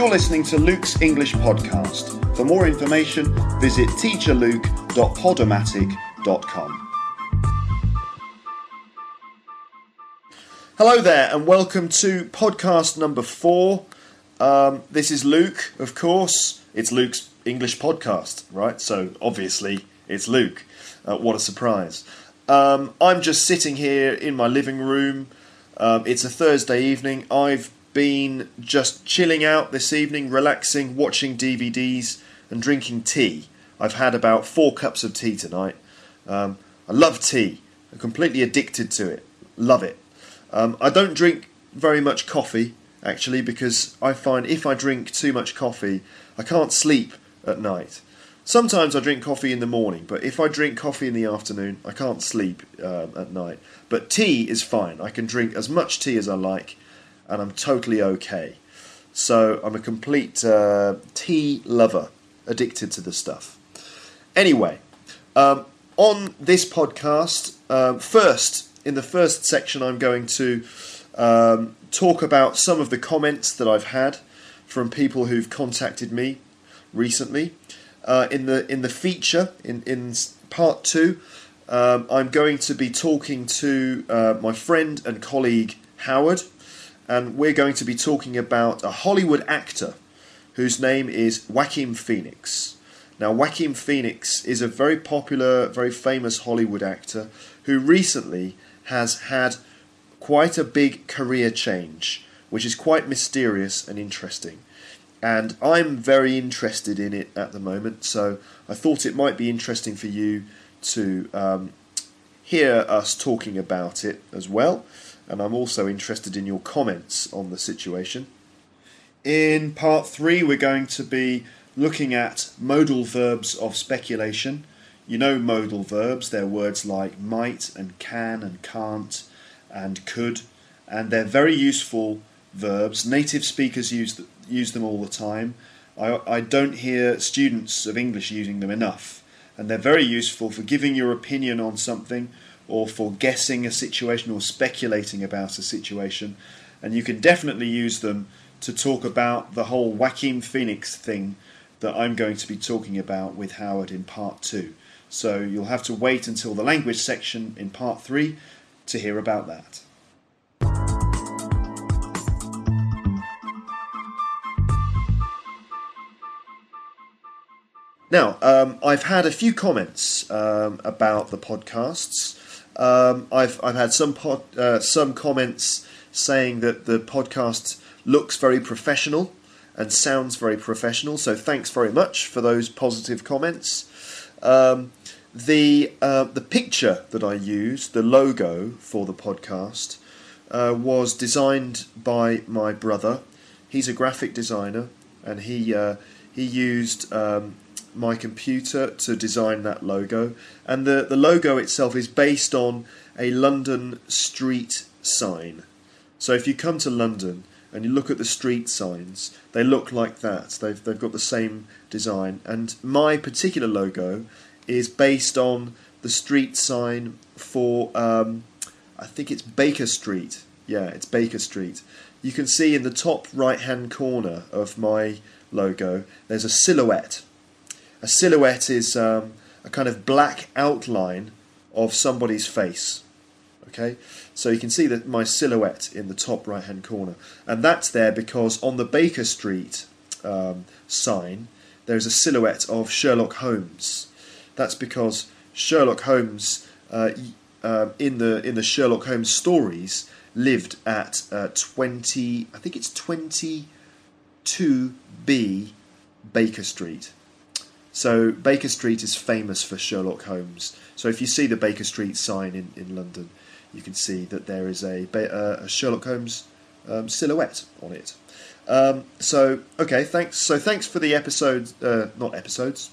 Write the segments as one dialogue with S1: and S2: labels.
S1: You're listening to Luke's English Podcast. For more information, visit teacherluke.podomatic.com. Hello there, and welcome to podcast number four. Um, this is Luke, of course. It's Luke's English podcast, right? So obviously it's Luke. Uh, what a surprise. Um, I'm just sitting here in my living room. Um, it's a Thursday evening. I've been just chilling out this evening, relaxing, watching DVDs, and drinking tea. I've had about four cups of tea tonight. Um, I love tea. I'm completely addicted to it. Love it. Um, I don't drink very much coffee actually because I find if I drink too much coffee, I can't sleep at night. Sometimes I drink coffee in the morning, but if I drink coffee in the afternoon, I can't sleep um, at night. But tea is fine. I can drink as much tea as I like, and I'm totally okay. So I'm a complete uh, tea lover, addicted to the stuff. Anyway, um, on this podcast, um, first, in the first section, I'm going to um, talk about some of the comments that I've had from people who've contacted me recently. Uh, in the in the feature in in part two, um, I'm going to be talking to uh, my friend and colleague Howard, and we're going to be talking about a Hollywood actor whose name is Joaquin Phoenix. Now, Joaquin Phoenix is a very popular, very famous Hollywood actor who recently has had quite a big career change, which is quite mysterious and interesting and I'm very interested in it at the moment. So I thought it might be interesting for you to um, hear us talking about it as well. And I'm also interested in your comments on the situation. In part three, we're going to be looking at modal verbs of speculation. You know modal verbs, they're words like might and can and can't and could, and they're very useful verbs. Native speakers use use them all the time. I, I don't hear students of English using them enough, and they're very useful for giving your opinion on something or for guessing a situation or speculating about a situation. And you can definitely use them to talk about the whole Joaquin Phoenix thing that I'm going to be talking about with Howard in part two. So you'll have to wait until the language section in part three to hear about that. Now, um, I've had a few comments um, about the podcasts. Um, I've I've had some pod, uh, some comments saying that the podcast looks very professional and sounds very professional. So thanks very much for those positive comments. Um, the uh, the picture that I used, the logo for the podcast, uh, was designed by my brother. He's a graphic designer, and he uh, he used um, my computer to design that logo. And the, the logo itself is based on a London street sign. So if you come to London and you look at the street signs, they look like that. They've, they've got the same design. And my particular logo is based on the street sign for, um, I think it's Baker Street. Yeah, it's Baker Street. You can see in the top right hand corner of my logo, there's a silhouette a silhouette is um, a kind of black outline of somebody's face. Okay, so you can see that my silhouette in the top right hand corner, and that's there because on the Baker Street um, sign there's a silhouette of Sherlock Holmes. That's because Sherlock Holmes uh, uh, in the in the Sherlock Holmes stories lived at uh, 20 I think it's 22B Baker Street so Baker Street is famous for Sherlock Holmes. So if you see the Baker Street sign in, in London, you can see that there is a, uh, a Sherlock Holmes um, silhouette on it. Um, so okay, thanks. So thanks for the episodes, uh, not episodes.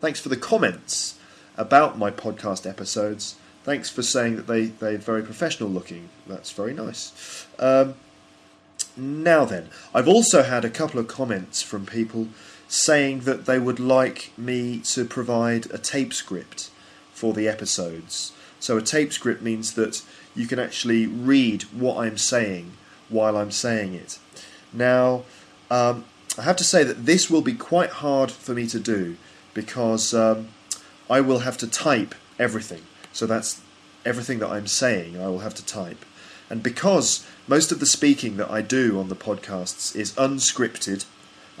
S1: Thanks for the comments about my podcast episodes. Thanks for saying that they they're very professional looking. That's very nice. Um, now then, I've also had a couple of comments from people saying that they would like me to provide a tape script for the episodes. So a tape script means that you can actually read what I'm saying while I'm saying it. Now, um, I have to say that this will be quite hard for me to do because um, I will have to type everything. So that's everything that I'm saying, I will have to type. And because most of the speaking that I do on the podcasts is unscripted,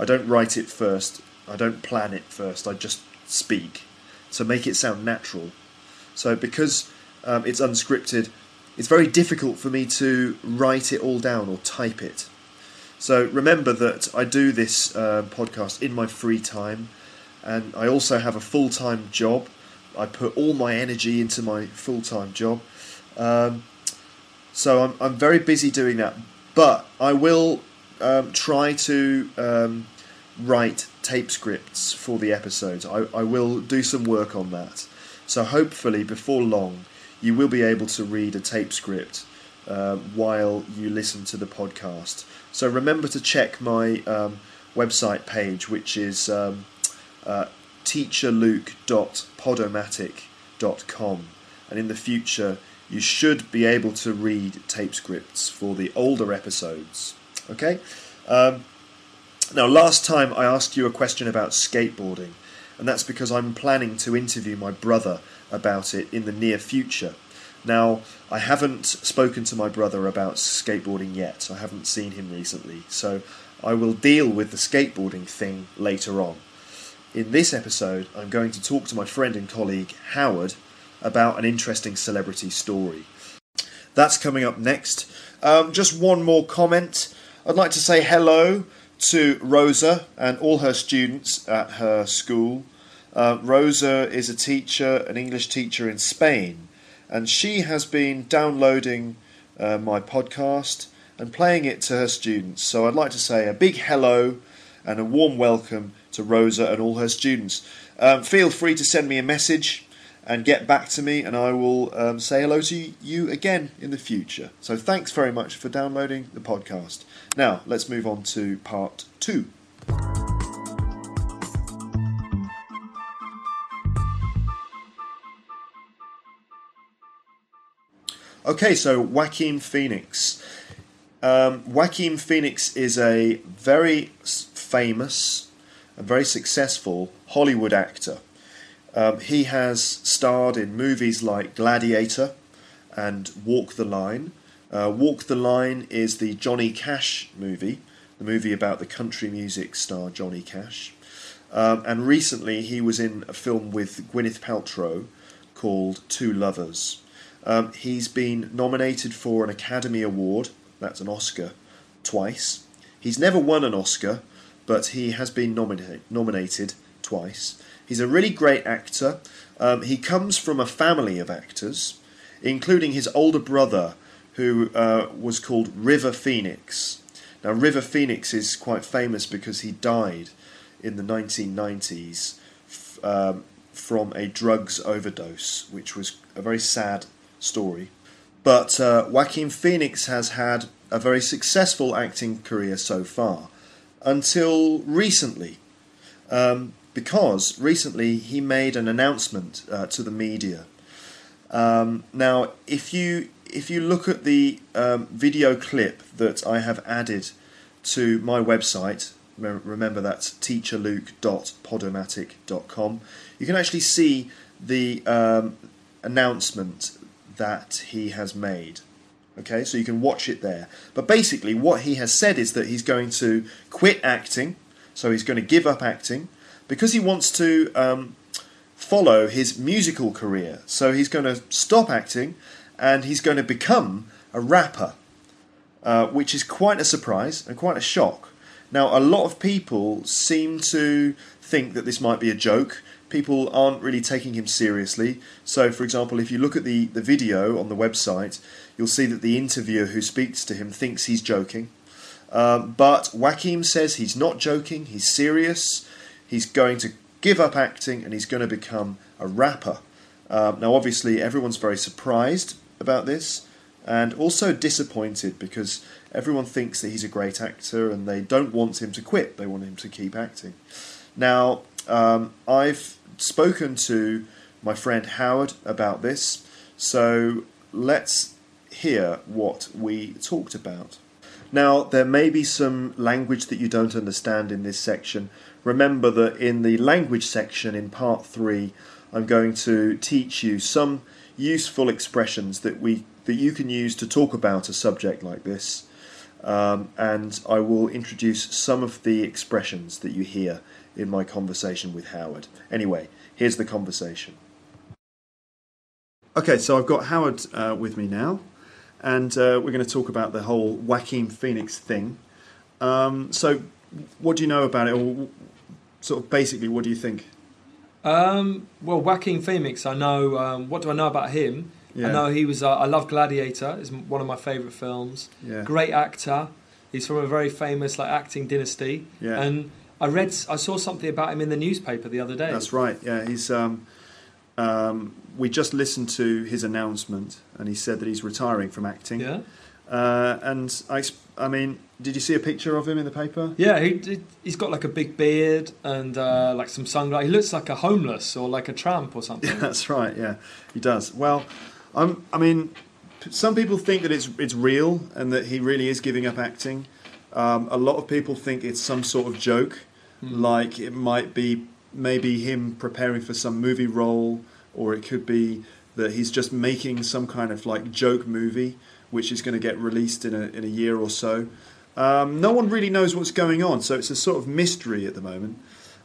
S1: I don't write it first, I don't plan it first, I just speak to make it sound natural. So because um, it's unscripted, it's very difficult for me to write it all down or type it. So remember that I do this uh, podcast in my free time, and I also have a full time job. I put all my energy into my full time job. Um, so I'm, I'm very busy doing that, but I will um, try to um, write tape scripts for the episodes. I, I will do some work on that. So hopefully, before long, you will be able to read a tape script uh, while you listen to the podcast. So remember to check my um, website page, which is um, uh, teacherluke.podomatic.com. And in the future, you should be able to read tape scripts for the older episodes. Okay? Um, now, last time I asked you a question about skateboarding, and that's because I'm planning to interview my brother about it in the near future. Now, I haven't spoken to my brother about skateboarding yet. I haven't seen him recently, so I will deal with the skateboarding thing later on. In this episode, I'm going to talk to my friend and colleague Howard about an interesting celebrity story. That's coming up next. Um, just one more comment. I'd like to say hello to Rosa and all her students at her school. Uh, Rosa is a teacher, an English teacher in Spain, and she has been downloading uh, my podcast and playing it to her students. So I'd like to say a big hello and a warm welcome to Rosa and all her students. Um, feel free to send me a message and get back to me, and I will um, say hello to you again in the future. So thanks very much for downloading the podcast. Now, let's move on to part two. Okay, so Joaquin Phoenix. Um, Joaquin Phoenix is a very famous and very successful Hollywood actor. Um, he has starred in movies like Gladiator and Walk the Line. Uh, Walk the Line is the Johnny Cash movie, the movie about the country music star Johnny Cash. Um, and recently he was in a film with Gwyneth Paltrow called Two Lovers. Um, he's been nominated for an Academy Award, that's an Oscar, twice. He's never won an Oscar, but he has been nominate, nominated twice. He's a really great actor. Um, he comes from a family of actors, including his older brother, who uh, was called River Phoenix. Now, River Phoenix is quite famous because he died in the 1990s um, from a drugs overdose, which was a very sad story. But uh, Joaquin Phoenix has had a very successful acting career so far, until recently, um, because recently he made an announcement uh, to the media. Um, now, if you if you look at the um, video clip that I have added to my website, remember that's teacherluke.podomatic.com, you can actually see the um, announcement that he has made. Okay, so you can watch it there. But basically, what he has said is that he's going to quit acting, so he's going to give up acting because he wants to um, follow his musical career. So he's going to stop acting and he's going to become a rapper, uh, which is quite a surprise and quite a shock. Now, a lot of people seem to think that this might be a joke people aren't really taking him seriously. So, for example, if you look at the, the video on the website, you'll see that the interviewer who speaks to him thinks he's joking. Um, but Joaquin says he's not joking, he's serious, he's going to give up acting and he's going to become a rapper. Um, now, obviously, everyone's very surprised about this and also disappointed because everyone thinks that he's a great actor and they don't want him to quit, they want him to keep acting. Now, um, I've spoken to my friend Howard about this, so let's hear what we talked about. Now, there may be some language that you don't understand in this section. Remember that in the language section in part three, I'm going to teach you some useful expressions that we that you can use to talk about a subject like this. Um, and I will introduce some of the expressions that you hear in my conversation with Howard. Anyway, here's the conversation. Okay, so I've got Howard uh, with me now, and uh, we're going to talk about the whole Joaquin Phoenix thing. Um, so, what do you know about it, or sort of basically, what do you think?
S2: Um, well, Joaquin Phoenix, I know. Um, what do I know about him?
S1: Yeah.
S2: I know he was. Uh, I love Gladiator. It's one of my favourite films.
S1: Yeah.
S2: Great actor. He's from a very famous like acting dynasty.
S1: Yeah.
S2: And I read. I saw something about him in the newspaper the other day.
S1: That's right. Yeah, he's. Um, um, we just listened to his announcement, and he said that he's retiring from acting.
S2: Yeah.
S1: Uh, and I, I mean, did you see a picture of him in the paper?
S2: Yeah. He, he he's got like a big beard and uh, like some sunglasses. He looks like a homeless or like a tramp or something.
S1: That's right. Yeah, he does. Well, I'm, I mean, some people think that it's it's real and that he really is giving up acting. Um, a lot of people think it's some sort of joke, like it might be maybe him preparing for some movie role, or it could be that he's just making some kind of like joke movie, which is going to get released in a in a year or so. Um, no one really knows what's going on, so it's a sort of mystery at the moment.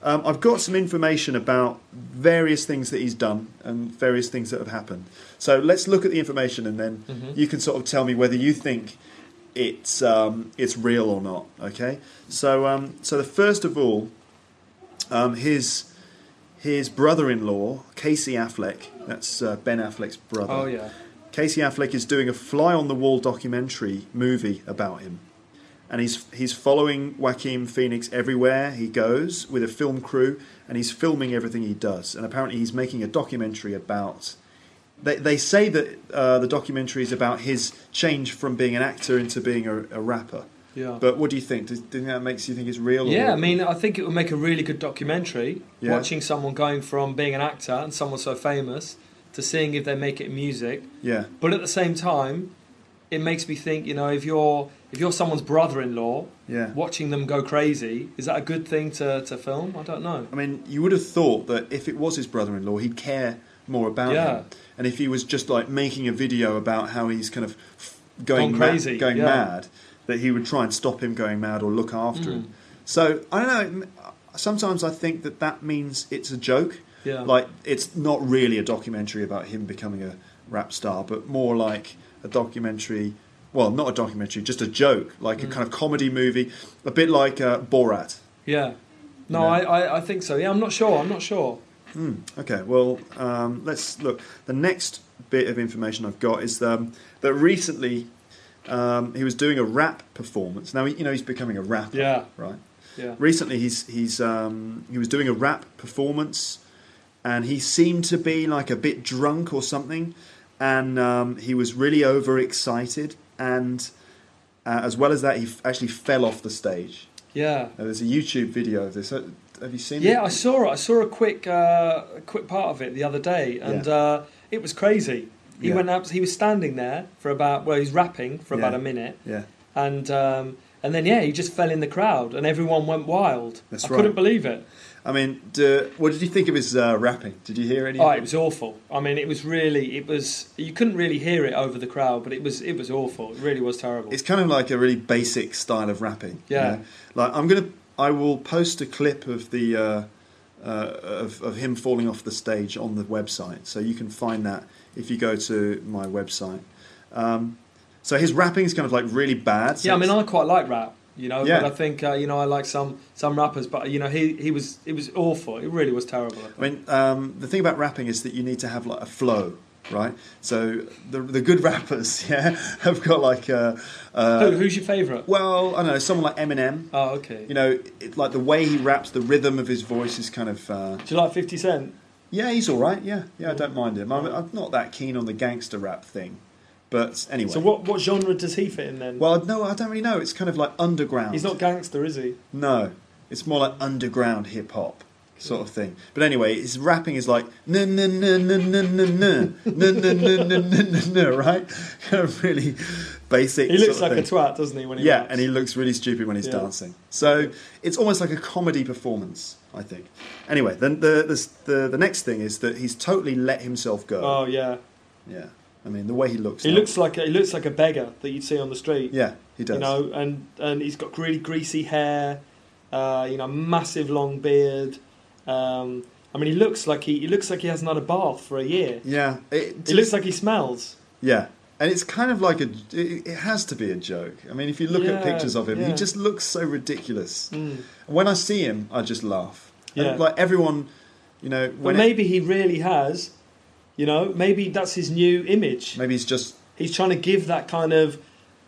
S1: Um, I've got some information about various things that he's done and various things that have happened. So let's look at the information, and then
S2: Mhm.
S1: you can sort of tell me whether you think it's um, it's real or not. Okay. So um, so the first of all, um, his his brother-in-law Casey Affleck. That's uh, Ben Affleck's brother.
S2: Oh yeah.
S1: Casey Affleck is doing a fly on the wall documentary movie about him. And he's he's following Joaquin Phoenix everywhere he goes with a film crew and he's filming everything he does. And apparently he's making a documentary about they, they say that uh, the documentary is about his change from being an actor into being a, a rapper.
S2: Yeah.
S1: But what do you think? Do you think that makes you think it's real?
S2: Yeah, I mean, I think it would make a really good documentary.
S1: Yeah.
S2: Watching someone going from being an actor and someone so famous to seeing if they make it music.
S1: yeah,
S2: But at the same time, it makes me think. You know, if you're if you're someone's brother-in-law,
S1: yeah.
S2: watching them go crazy, is that a good thing to, to film? I don't know.
S1: I mean, you would have thought that if it was his brother-in-law, he'd care more about
S2: Yeah.
S1: him. And if he was just like making a video about how he's kind of going
S2: Gone
S1: ma-
S2: crazy,
S1: going
S2: yeah.
S1: mad, that he would try and stop him going mad or look after
S2: Mm.
S1: him. So I don't know. Sometimes I think that that means it's a joke.
S2: Yeah.
S1: Like it's not really a documentary about him becoming a rap star, but more like a documentary. Well, not a documentary, just a joke, like a
S2: Mm.
S1: kind of comedy movie, a bit like uh, Borat.
S2: Yeah. No,
S1: Yeah.
S2: I, I, I think so. Yeah, I'm not sure. I'm not sure.
S1: Hmm, okay, well, um, let's look. The next bit of information I've got is um, that recently um, he was doing a rap performance. Now, you know, he's becoming a rapper,
S2: Yeah.
S1: right?
S2: Yeah.
S1: Recently, he's he's um, he was doing a rap performance, and he seemed to be like a bit drunk or something, and um, he was really overexcited, and uh, as well as that, he f- actually fell off the stage.
S2: Yeah.
S1: Now, there's a YouTube video of this. Uh, Have you seen it?
S2: Yeah, I saw it. I saw a quick, uh, a quick part of it the other day, and
S1: Yeah.
S2: uh, it was crazy. He
S1: Yeah.
S2: went up. He was standing there for about. Well, he's rapping for about
S1: Yeah.
S2: a minute,
S1: Yeah.
S2: and um, and then yeah, he just fell in the crowd, and everyone went wild.
S1: That's
S2: I
S1: right.
S2: couldn't believe it.
S1: I mean, do, what did you think of his uh, rapping? Did you hear any?
S2: Oh, it was awful. I mean, it was really. It was. You couldn't really hear it over the crowd, but it was. It was awful. It really was terrible.
S1: It's kind of like a really basic style of rapping. you
S2: Yeah.
S1: know? Like I'm gonna, I will post a clip of the uh, uh, of of him falling off the stage on the website, so you can find that if you go to my website. Um, so his rapping is kind of like really bad. So
S2: yeah, I mean, I quite like rap. You know,
S1: Yeah.
S2: but I think uh, you know I like some some rappers, but you know he he was it was awful. It really was terrible. I.
S1: I mean, um, the thing about rapping is that you need to have like a flow, right? So the the good rappers, yeah, have got like a, uh,
S2: Who, who's your favourite?
S1: well, I don't know, someone like Eminem.
S2: Oh, okay.
S1: You know, it, like the way he raps, the rhythm of his voice is kind of. Uh,
S2: Do you like Fifty Cent?
S1: yeah, he's all right. Yeah, yeah, I don't mind him. I'm, I'm not that keen on the gangster rap thing, but anyway.
S2: So what what genre does he fit in then?
S1: Well, no, I don't really know. It's kind of like underground.
S2: He's not gangster, is he?
S1: No, it's more like underground hip hop sort of thing. But anyway, his rapping is like na na na na na na na na na na na na right? Kind of really basic.
S2: He looks like a twat, doesn't he? When he
S1: Yeah, and he looks really stupid when he's dancing. So it's almost like a comedy performance, I think. Anyway, then the, the the the next thing is that he's totally let himself go.
S2: Oh yeah.
S1: Yeah, I mean the way he looks.
S2: He
S1: now-
S2: looks like a, he looks like a beggar that you'd see on the street.
S1: Yeah, he does.
S2: You know, and and he's got really greasy hair. Uh, you know, massive long beard. Um, I mean, he looks like he, he looks like he hasn't had a bath for a year.
S1: yeah, it,
S2: He looks like he smells.
S1: Yeah, and it's kind of like a. It, it has to be a joke. I mean, if you look
S2: Yeah,
S1: at pictures of him, he just looks so ridiculous.
S2: Mm.
S1: When I see him, I just laugh. And,
S2: Yeah.
S1: like everyone, you know,
S2: But
S1: when it-
S2: maybe he really has. You know, maybe that's his new image.
S1: maybe he's just
S2: He's trying to give that kind of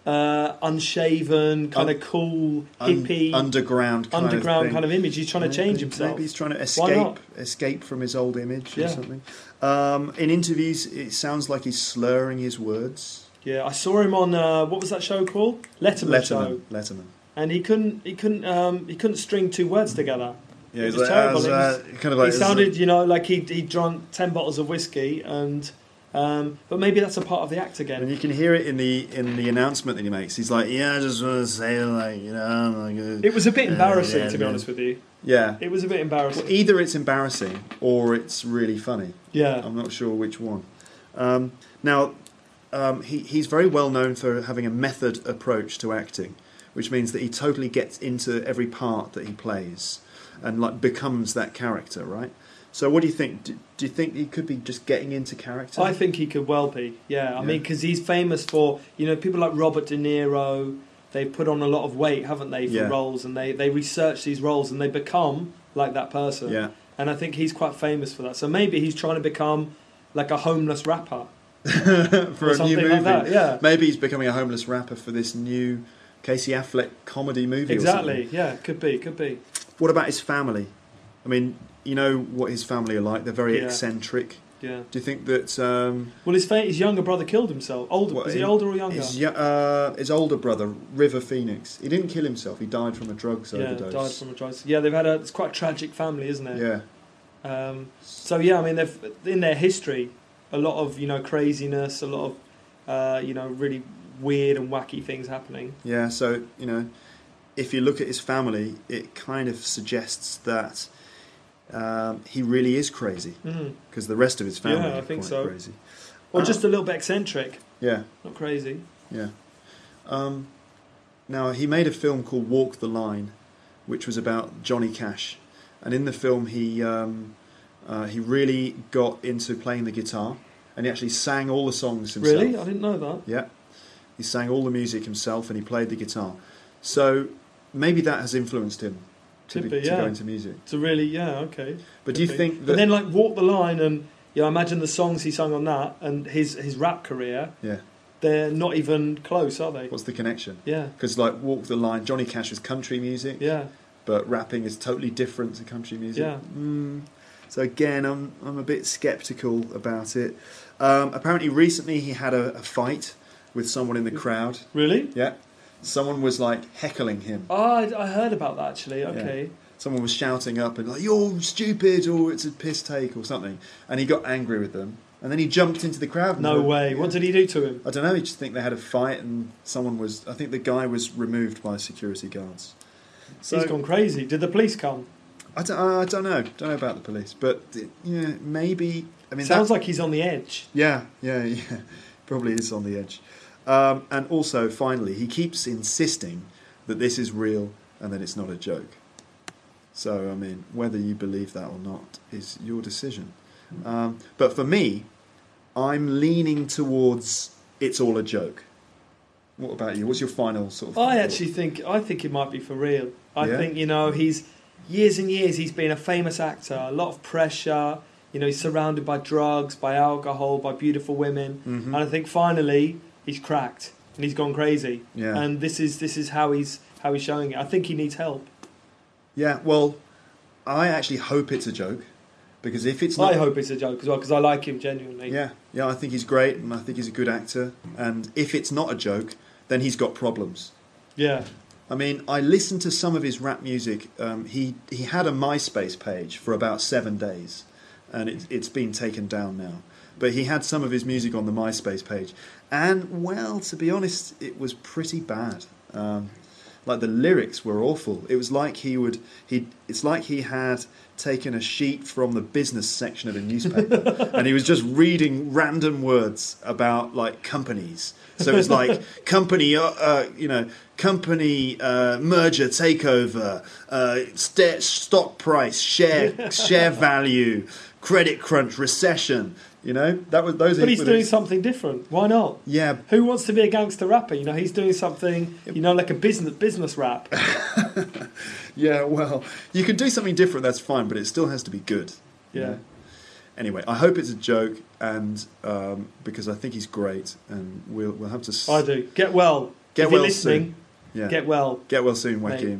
S2: uh, unshaven, kind
S1: Un-
S2: of cool,
S1: un-
S2: hippie,
S1: underground, kind
S2: underground
S1: of
S2: kind of image. He's trying to change himself.
S1: Maybe he's trying to escape escape from his old image or something. Um, in interviews, it sounds like he's slurring his words.
S2: Yeah, I saw him on uh, what was that show called? Letterman, show,
S1: Letterman, Letterman.
S2: and he couldn't he couldn't um, he couldn't string two words together.
S1: Yeah,
S2: It was
S1: like,
S2: terrible.
S1: "Ah,
S2: It was-
S1: kind of like
S2: he sounded, you know, like he he drunk ten bottles of whiskey, and um, but maybe that's a part of the act again.
S1: And you can hear it in the in the announcement that he makes. He's like, "Yeah, I just want to say, like, you know, like, uh,
S2: It was a bit
S1: uh,
S2: embarrassing,
S1: yeah,
S2: to be
S1: yeah.
S2: honest with you.
S1: yeah."
S2: It was a bit embarrassing.
S1: Well, either it's embarrassing or it's really funny.
S2: yeah,
S1: I'm not sure which one. Um, now, um, he, he's very well known for having a method approach to acting, which means that he totally gets into every part that he plays and like becomes that character, right? So, what do you think? Do, do you think he could be just getting into character?
S2: I think he could well be. Yeah, I
S1: Yeah.
S2: mean, because he's famous for you know people like Robert De Niro. They put on a lot of weight, haven't they, for
S1: Yeah.
S2: roles, and they they research these roles and they become like that person.
S1: yeah.
S2: And I think he's quite famous for that. So maybe he's trying to become like a homeless rapper
S1: for
S2: or
S1: a new movie.
S2: like. Yeah,
S1: Maybe he's becoming a homeless rapper for this new Casey Affleck comedy movie.
S2: Exactly. Yeah, could be, could be.
S1: What about his family? I mean, you know what his family are like. They're very
S2: Yeah.
S1: eccentric.
S2: Yeah.
S1: Do you think that um,
S2: Well, his fa- his younger brother killed himself. Older
S1: What,
S2: was he
S1: he-
S2: older or younger?
S1: his, uh, his older brother, River Phoenix, he didn't kill himself. He died from a drugs
S2: yeah,
S1: overdose.
S2: died from a drug. Yeah, they've had a. It's quite a tragic family, isn't it?
S1: Yeah,
S2: Um, so yeah, I mean, they've in their history a lot of you know craziness, a lot of uh, you know really weird and wacky things happening.
S1: yeah. So you know, if you look at his family, it kind of suggests that um, he really is crazy
S2: Mm.
S1: because the rest of his family
S2: Yeah, I
S1: are
S2: think
S1: quite
S2: so.
S1: crazy.
S2: Or
S1: Uh,
S2: just a little bit eccentric,
S1: Yeah,
S2: not crazy.
S1: yeah. Um, now he made a film called Walk the Line, which was about Johnny Cash, and in the film he um, uh, he really got into playing the guitar, and he actually sang all the songs himself.
S2: Really, I didn't know that.
S1: Yeah, he sang all the music himself, and he played the guitar. So maybe that has influenced him to,
S2: Could
S1: be,
S2: be,
S1: to go into music.
S2: To really, yeah, okay.
S1: But do you
S2: be.
S1: think that?
S2: And then like walk the line and you know, imagine the songs he sung on that and his his rap career.
S1: yeah,
S2: They're not even close, are they?
S1: what's the connection?
S2: Yeah,
S1: Because like Walk the Line, Johnny Cash is country music,
S2: yeah,
S1: but rapping is totally different to country music.
S2: Yeah.
S1: Mm. So again, I'm I'm a bit skeptical about it. Um, apparently, recently he had a, a fight with someone in the crowd.
S2: really.
S1: Yeah, someone was like heckling him.
S2: Oh, I, I heard about that actually. Okay.
S1: Someone was shouting up and like "You're stupid" or "It's a piss take" or something, and he got angry with them. And then he jumped into the crowd.
S2: No way. What did he do to him?
S1: I don't know. He just think they had a fight, and someone was. I think the guy was removed by security guards. So
S2: He's gone crazy. Did the police come?
S1: I don't, I don't know. Don't know about the police, but yeah, maybe. I mean,
S2: Sounds
S1: that-
S2: like he's on the edge.
S1: yeah, yeah, yeah. Probably is on the edge. Um, and also, finally, he keeps insisting that this is real and that it's not a joke. So, I mean, whether you believe that or not is your decision. Um, but for me, I'm leaning towards it's all a joke.
S3: What about you? What's your final sort of?
S2: I
S3: thought?
S2: actually think I think it might be for real. I
S3: Yeah?
S2: think you know he's years and years he's been a famous actor. A lot of pressure. You know he's surrounded by drugs, by alcohol, by beautiful women,
S3: Mhm.
S2: and I think finally he's cracked and he's gone crazy.
S3: Yeah.
S2: And this is this is how he's how he's showing it. I think he needs help.
S3: Yeah. Well, I actually hope it's a joke because if it's not,
S2: I hope it's a joke as well because I like him genuinely.
S3: Yeah, yeah, I think he's great, and I think he's a good actor. And if it's not a joke, then he's got problems.
S2: Yeah.
S3: I mean, I listened to some of his rap music. Um, he he had a MySpace page for about seven days, and it, it's been taken down now. But he had some of his music on the MySpace page, and well, to be honest, it was pretty bad. Um, like the lyrics were awful. It was like he would he. It's like he had taken a sheet from the business section of a newspaper, and he was just reading random words about like companies. So it's like company, uh, uh, you know, company uh, merger takeover, uh, st- stock price, share share value, credit crunch, recession. You know, that was those.
S2: But he's doing something different. Why not?
S3: Yeah,
S2: Who wants to be a gangster rapper? You know, he's doing something, you know, like a business business rap.
S3: yeah. Well, you can do something different. That's fine, but it still has to be good. you
S2: Yeah.
S3: know? Anyway, I hope it's a joke, and um, because I think he's great, and we'll we'll have to. s-
S2: I do. Get well.
S3: Get
S2: if you're
S3: well
S2: listening,
S3: soon. Yeah.
S2: get well.
S3: Get well soon,
S2: Mate.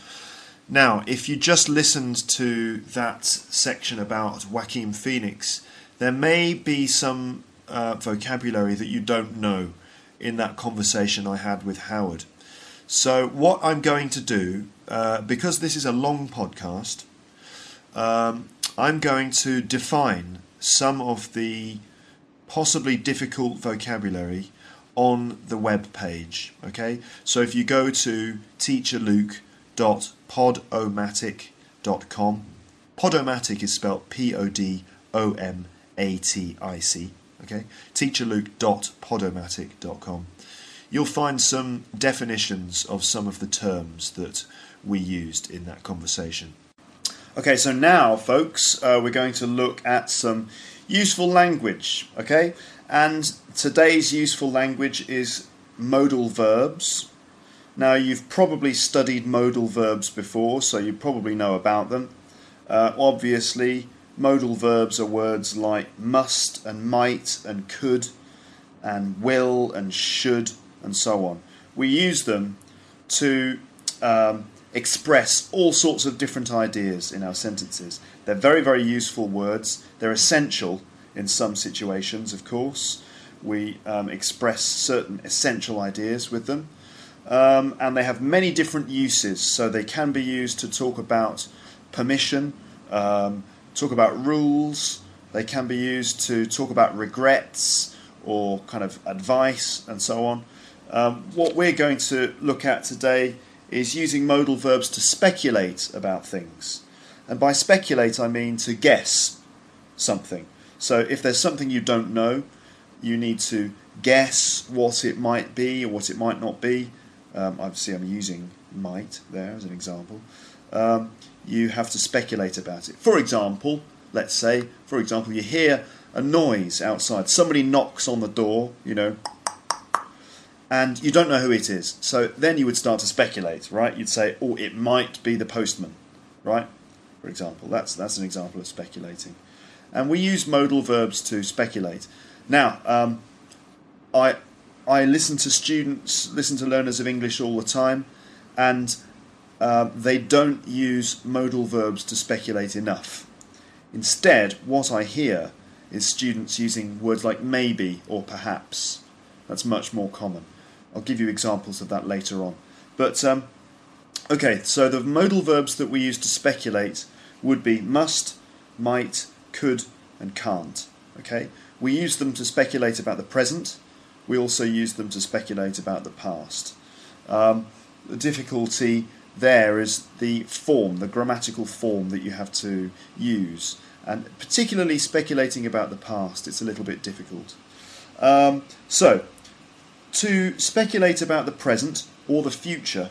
S1: Now, if you just listened to that section about Joaquin Phoenix, there may be some uh, vocabulary that you don't know in that conversation I had with Howard. So, what I'm going to do, uh, because this is a long podcast, um, I'm going to define some of the possibly difficult vocabulary on the web page. Okay, so if you go to teacherluke.podomatic.com, Podomatic is spelled P O D O M A T I C. Okay, teacherluke.podomatic.com. You'll find some definitions of some of the terms that we used in that conversation. Okay, so now, folks, uh, we're going to look at some useful language. Okay, and today's useful language is modal verbs. Now, you've probably studied modal verbs before, so you probably know about them. Uh, obviously, modal verbs are words like must and might and could and will and should and so on. We use them to um, express all sorts of different ideas in our sentences. They're very, very useful words. They're essential in some situations, of course. We um, express certain essential ideas with them. Um, and they have many different uses. So they can be used to talk about permission, um, talk about rules. They can be used to talk about regrets or kind of advice and so on. Um, what we're going to look at today is using modal verbs to speculate about things. And by speculate, I mean to guess something. So if there's something you don't know, you need to guess what it might be or what it might not be. Um, obviously, I'm using might there as an example, um, you have to speculate about it. For example, let's say, for example, you hear a noise outside. Somebody knocks on the door, you know, and you don't know who it is. So then you would start to speculate, right? You'd say, oh, it might be the postman, right? For example, that's that's an example of speculating. And we use modal verbs to speculate. Now, um, I I listen to students, listen to learners of English all the time, and uh, they don't use modal verbs to speculate enough. Instead, what I hear is students using words like maybe or perhaps. That's much more common. I'll give you examples of that later on. But um, okay, so the modal verbs that we use to speculate would be must, might, could, and can't. Okay, we use them to speculate about the present. We also use them to speculate about the past. Um, the difficulty there is the form, the grammatical form that you have to use, and particularly speculating about the past, it's a little bit difficult. Um, so, to speculate about the present or the future,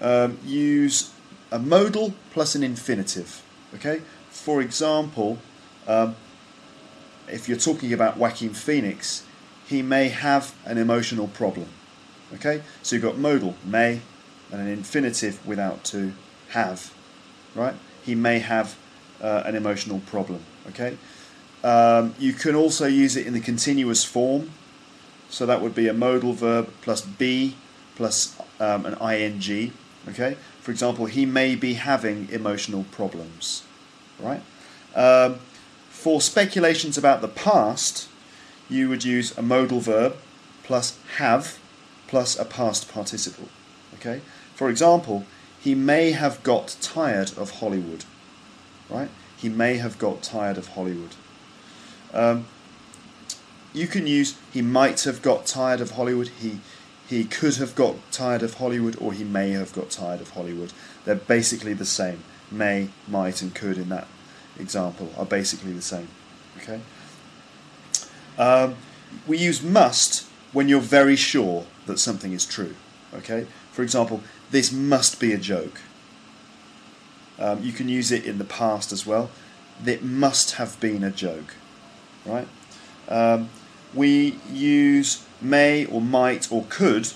S1: um, use a modal plus an infinitive. Okay, for example, um, if you're talking about Joaquin Phoenix, he may have an emotional problem. Okay, so you've got modal may and an infinitive without to have. Right, he may have uh, an emotional problem. Okay, um, you can also use it in the continuous form. So that would be a modal verb plus be plus um, an ing. Okay. For example, he may be having emotional problems. Right. Um, for speculations about the past, you would use a modal verb plus have plus a past participle. Okay. For example, he may have got tired of Hollywood. Right. He may have got tired of Hollywood. Um, you can use he might have got tired of Hollywood, he he could have got tired of Hollywood, or he may have got tired of Hollywood. They're basically the same. May, might, and could in that example are basically the same. Okay. Um, we use must when you're very sure that something is true. Okay. For example, this must be a joke. Um, you can use it in the past as well. It must have been a joke. Right. Um, we use may or might or could,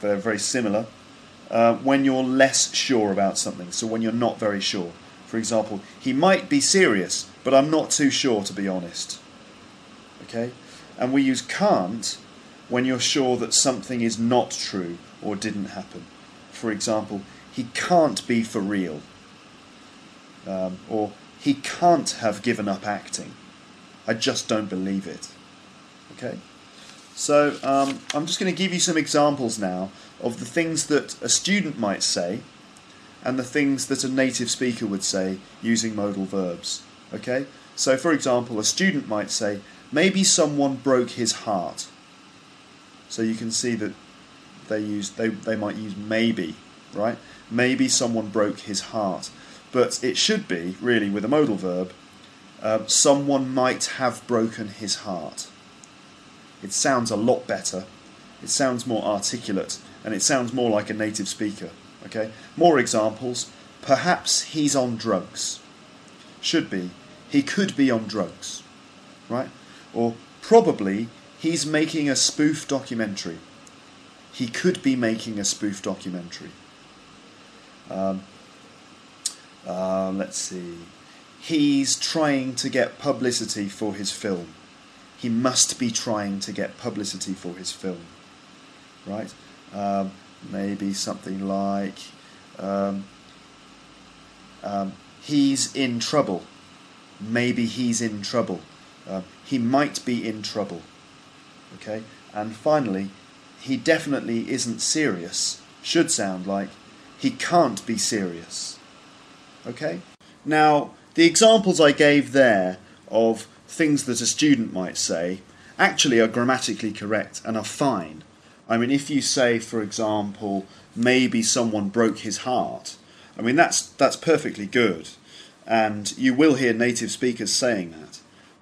S1: they're very similar, uh, when you're less sure about something. So when you're not very sure. For example, he might be serious, but I'm not too sure to be honest. Okay? And we use can't when you're sure that something is not true or didn't happen. For example, he can't be for real. Um, or he can't have given up acting. I just don't believe it. Okay? So um, I'm just going to give you some examples now of the things that a student might say and the things that a native speaker would say using modal verbs. Okay? So, for example, a student might say, maybe someone broke his heart. So you can see that they use they, they might use maybe, right? Maybe someone broke his heart. But it should be, really, with a modal verb, uh, someone might have broken his heart. It sounds a lot better. It sounds more articulate, and it sounds more like a native speaker. Okay? More examples. Perhaps he's on drugs. Should be. He could be on drugs. Right? Or probably he's making a spoof documentary. He could be making a spoof documentary. Um, uh, let's see. He's trying to get publicity for his film he must be trying to get publicity for his film, right? Um, maybe something like um, um, he's in trouble. Maybe he's in trouble. Uh, he might be in trouble. Okay, and finally, he definitely isn't serious. Should sound like he can't be serious. Okay? Now, the examples I gave there of things that a student might say actually are grammatically correct and are fine. I mean, if you say, for example, maybe someone broke his heart, I mean, that's, that's perfectly good. And you will hear native speakers saying that.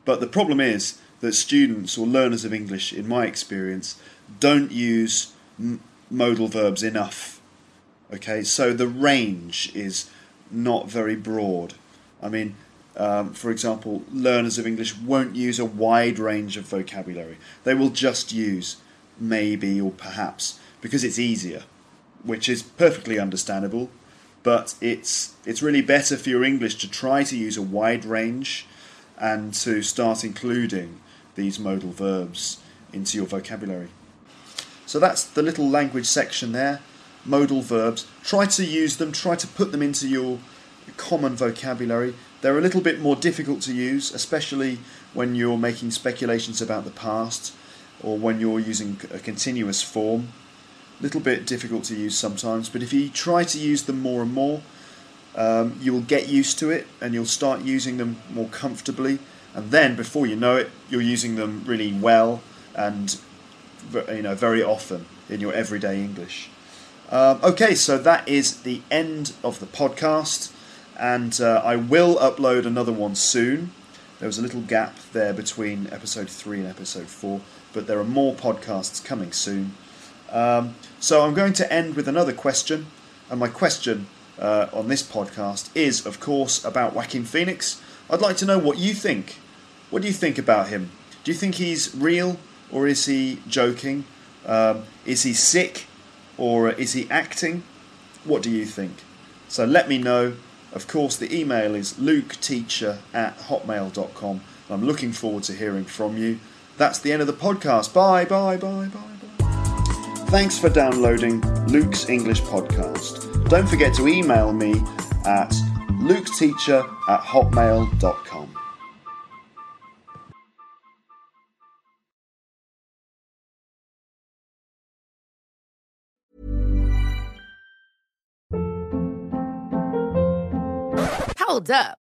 S1: But the problem is that students or learners of English, in my experience, don't use m- modal verbs enough Okay, so the range is not very broad. I mean, um, for example, learners of English won't use a wide range of vocabulary. They will just use maybe or perhaps because it's easier, which is perfectly understandable. But it's it's really better for your English to try to use a wide range and to start including these modal verbs into your vocabulary. So that's the little language section there. Modal verbs. Try to use them, try to put them into your common vocabulary. They're a little bit more difficult to use, especially when you're making speculations about the past or when you're using a continuous form. A little bit difficult to use sometimes, but if you try to use them more and more, um, you will get used to it and you'll start using them more comfortably. And then, before you know it, you're using them really well and you know very often in your everyday English. Um, okay, so that is the end of the podcast, and uh, I will upload another one soon. There was a little gap there between episode three and episode four, but there are more podcasts coming soon. Um, so I'm going to end with another question, and my question uh, on this podcast is, of course, about Joaquin Phoenix. I'd like to know what you think. What do you think about him? Do you think he's real or is he joking? Um, is he sick or is he acting? What do you think? So let me know. Of course, the email is luketeacher at hotmail.com. I'm looking forward to hearing from you. That's the end of the podcast. Bye, bye, bye, bye, bye. Thanks for downloading Luke's English Podcast. Don't forget to email me at luketeacher at hotmail.com.
S4: Hold up.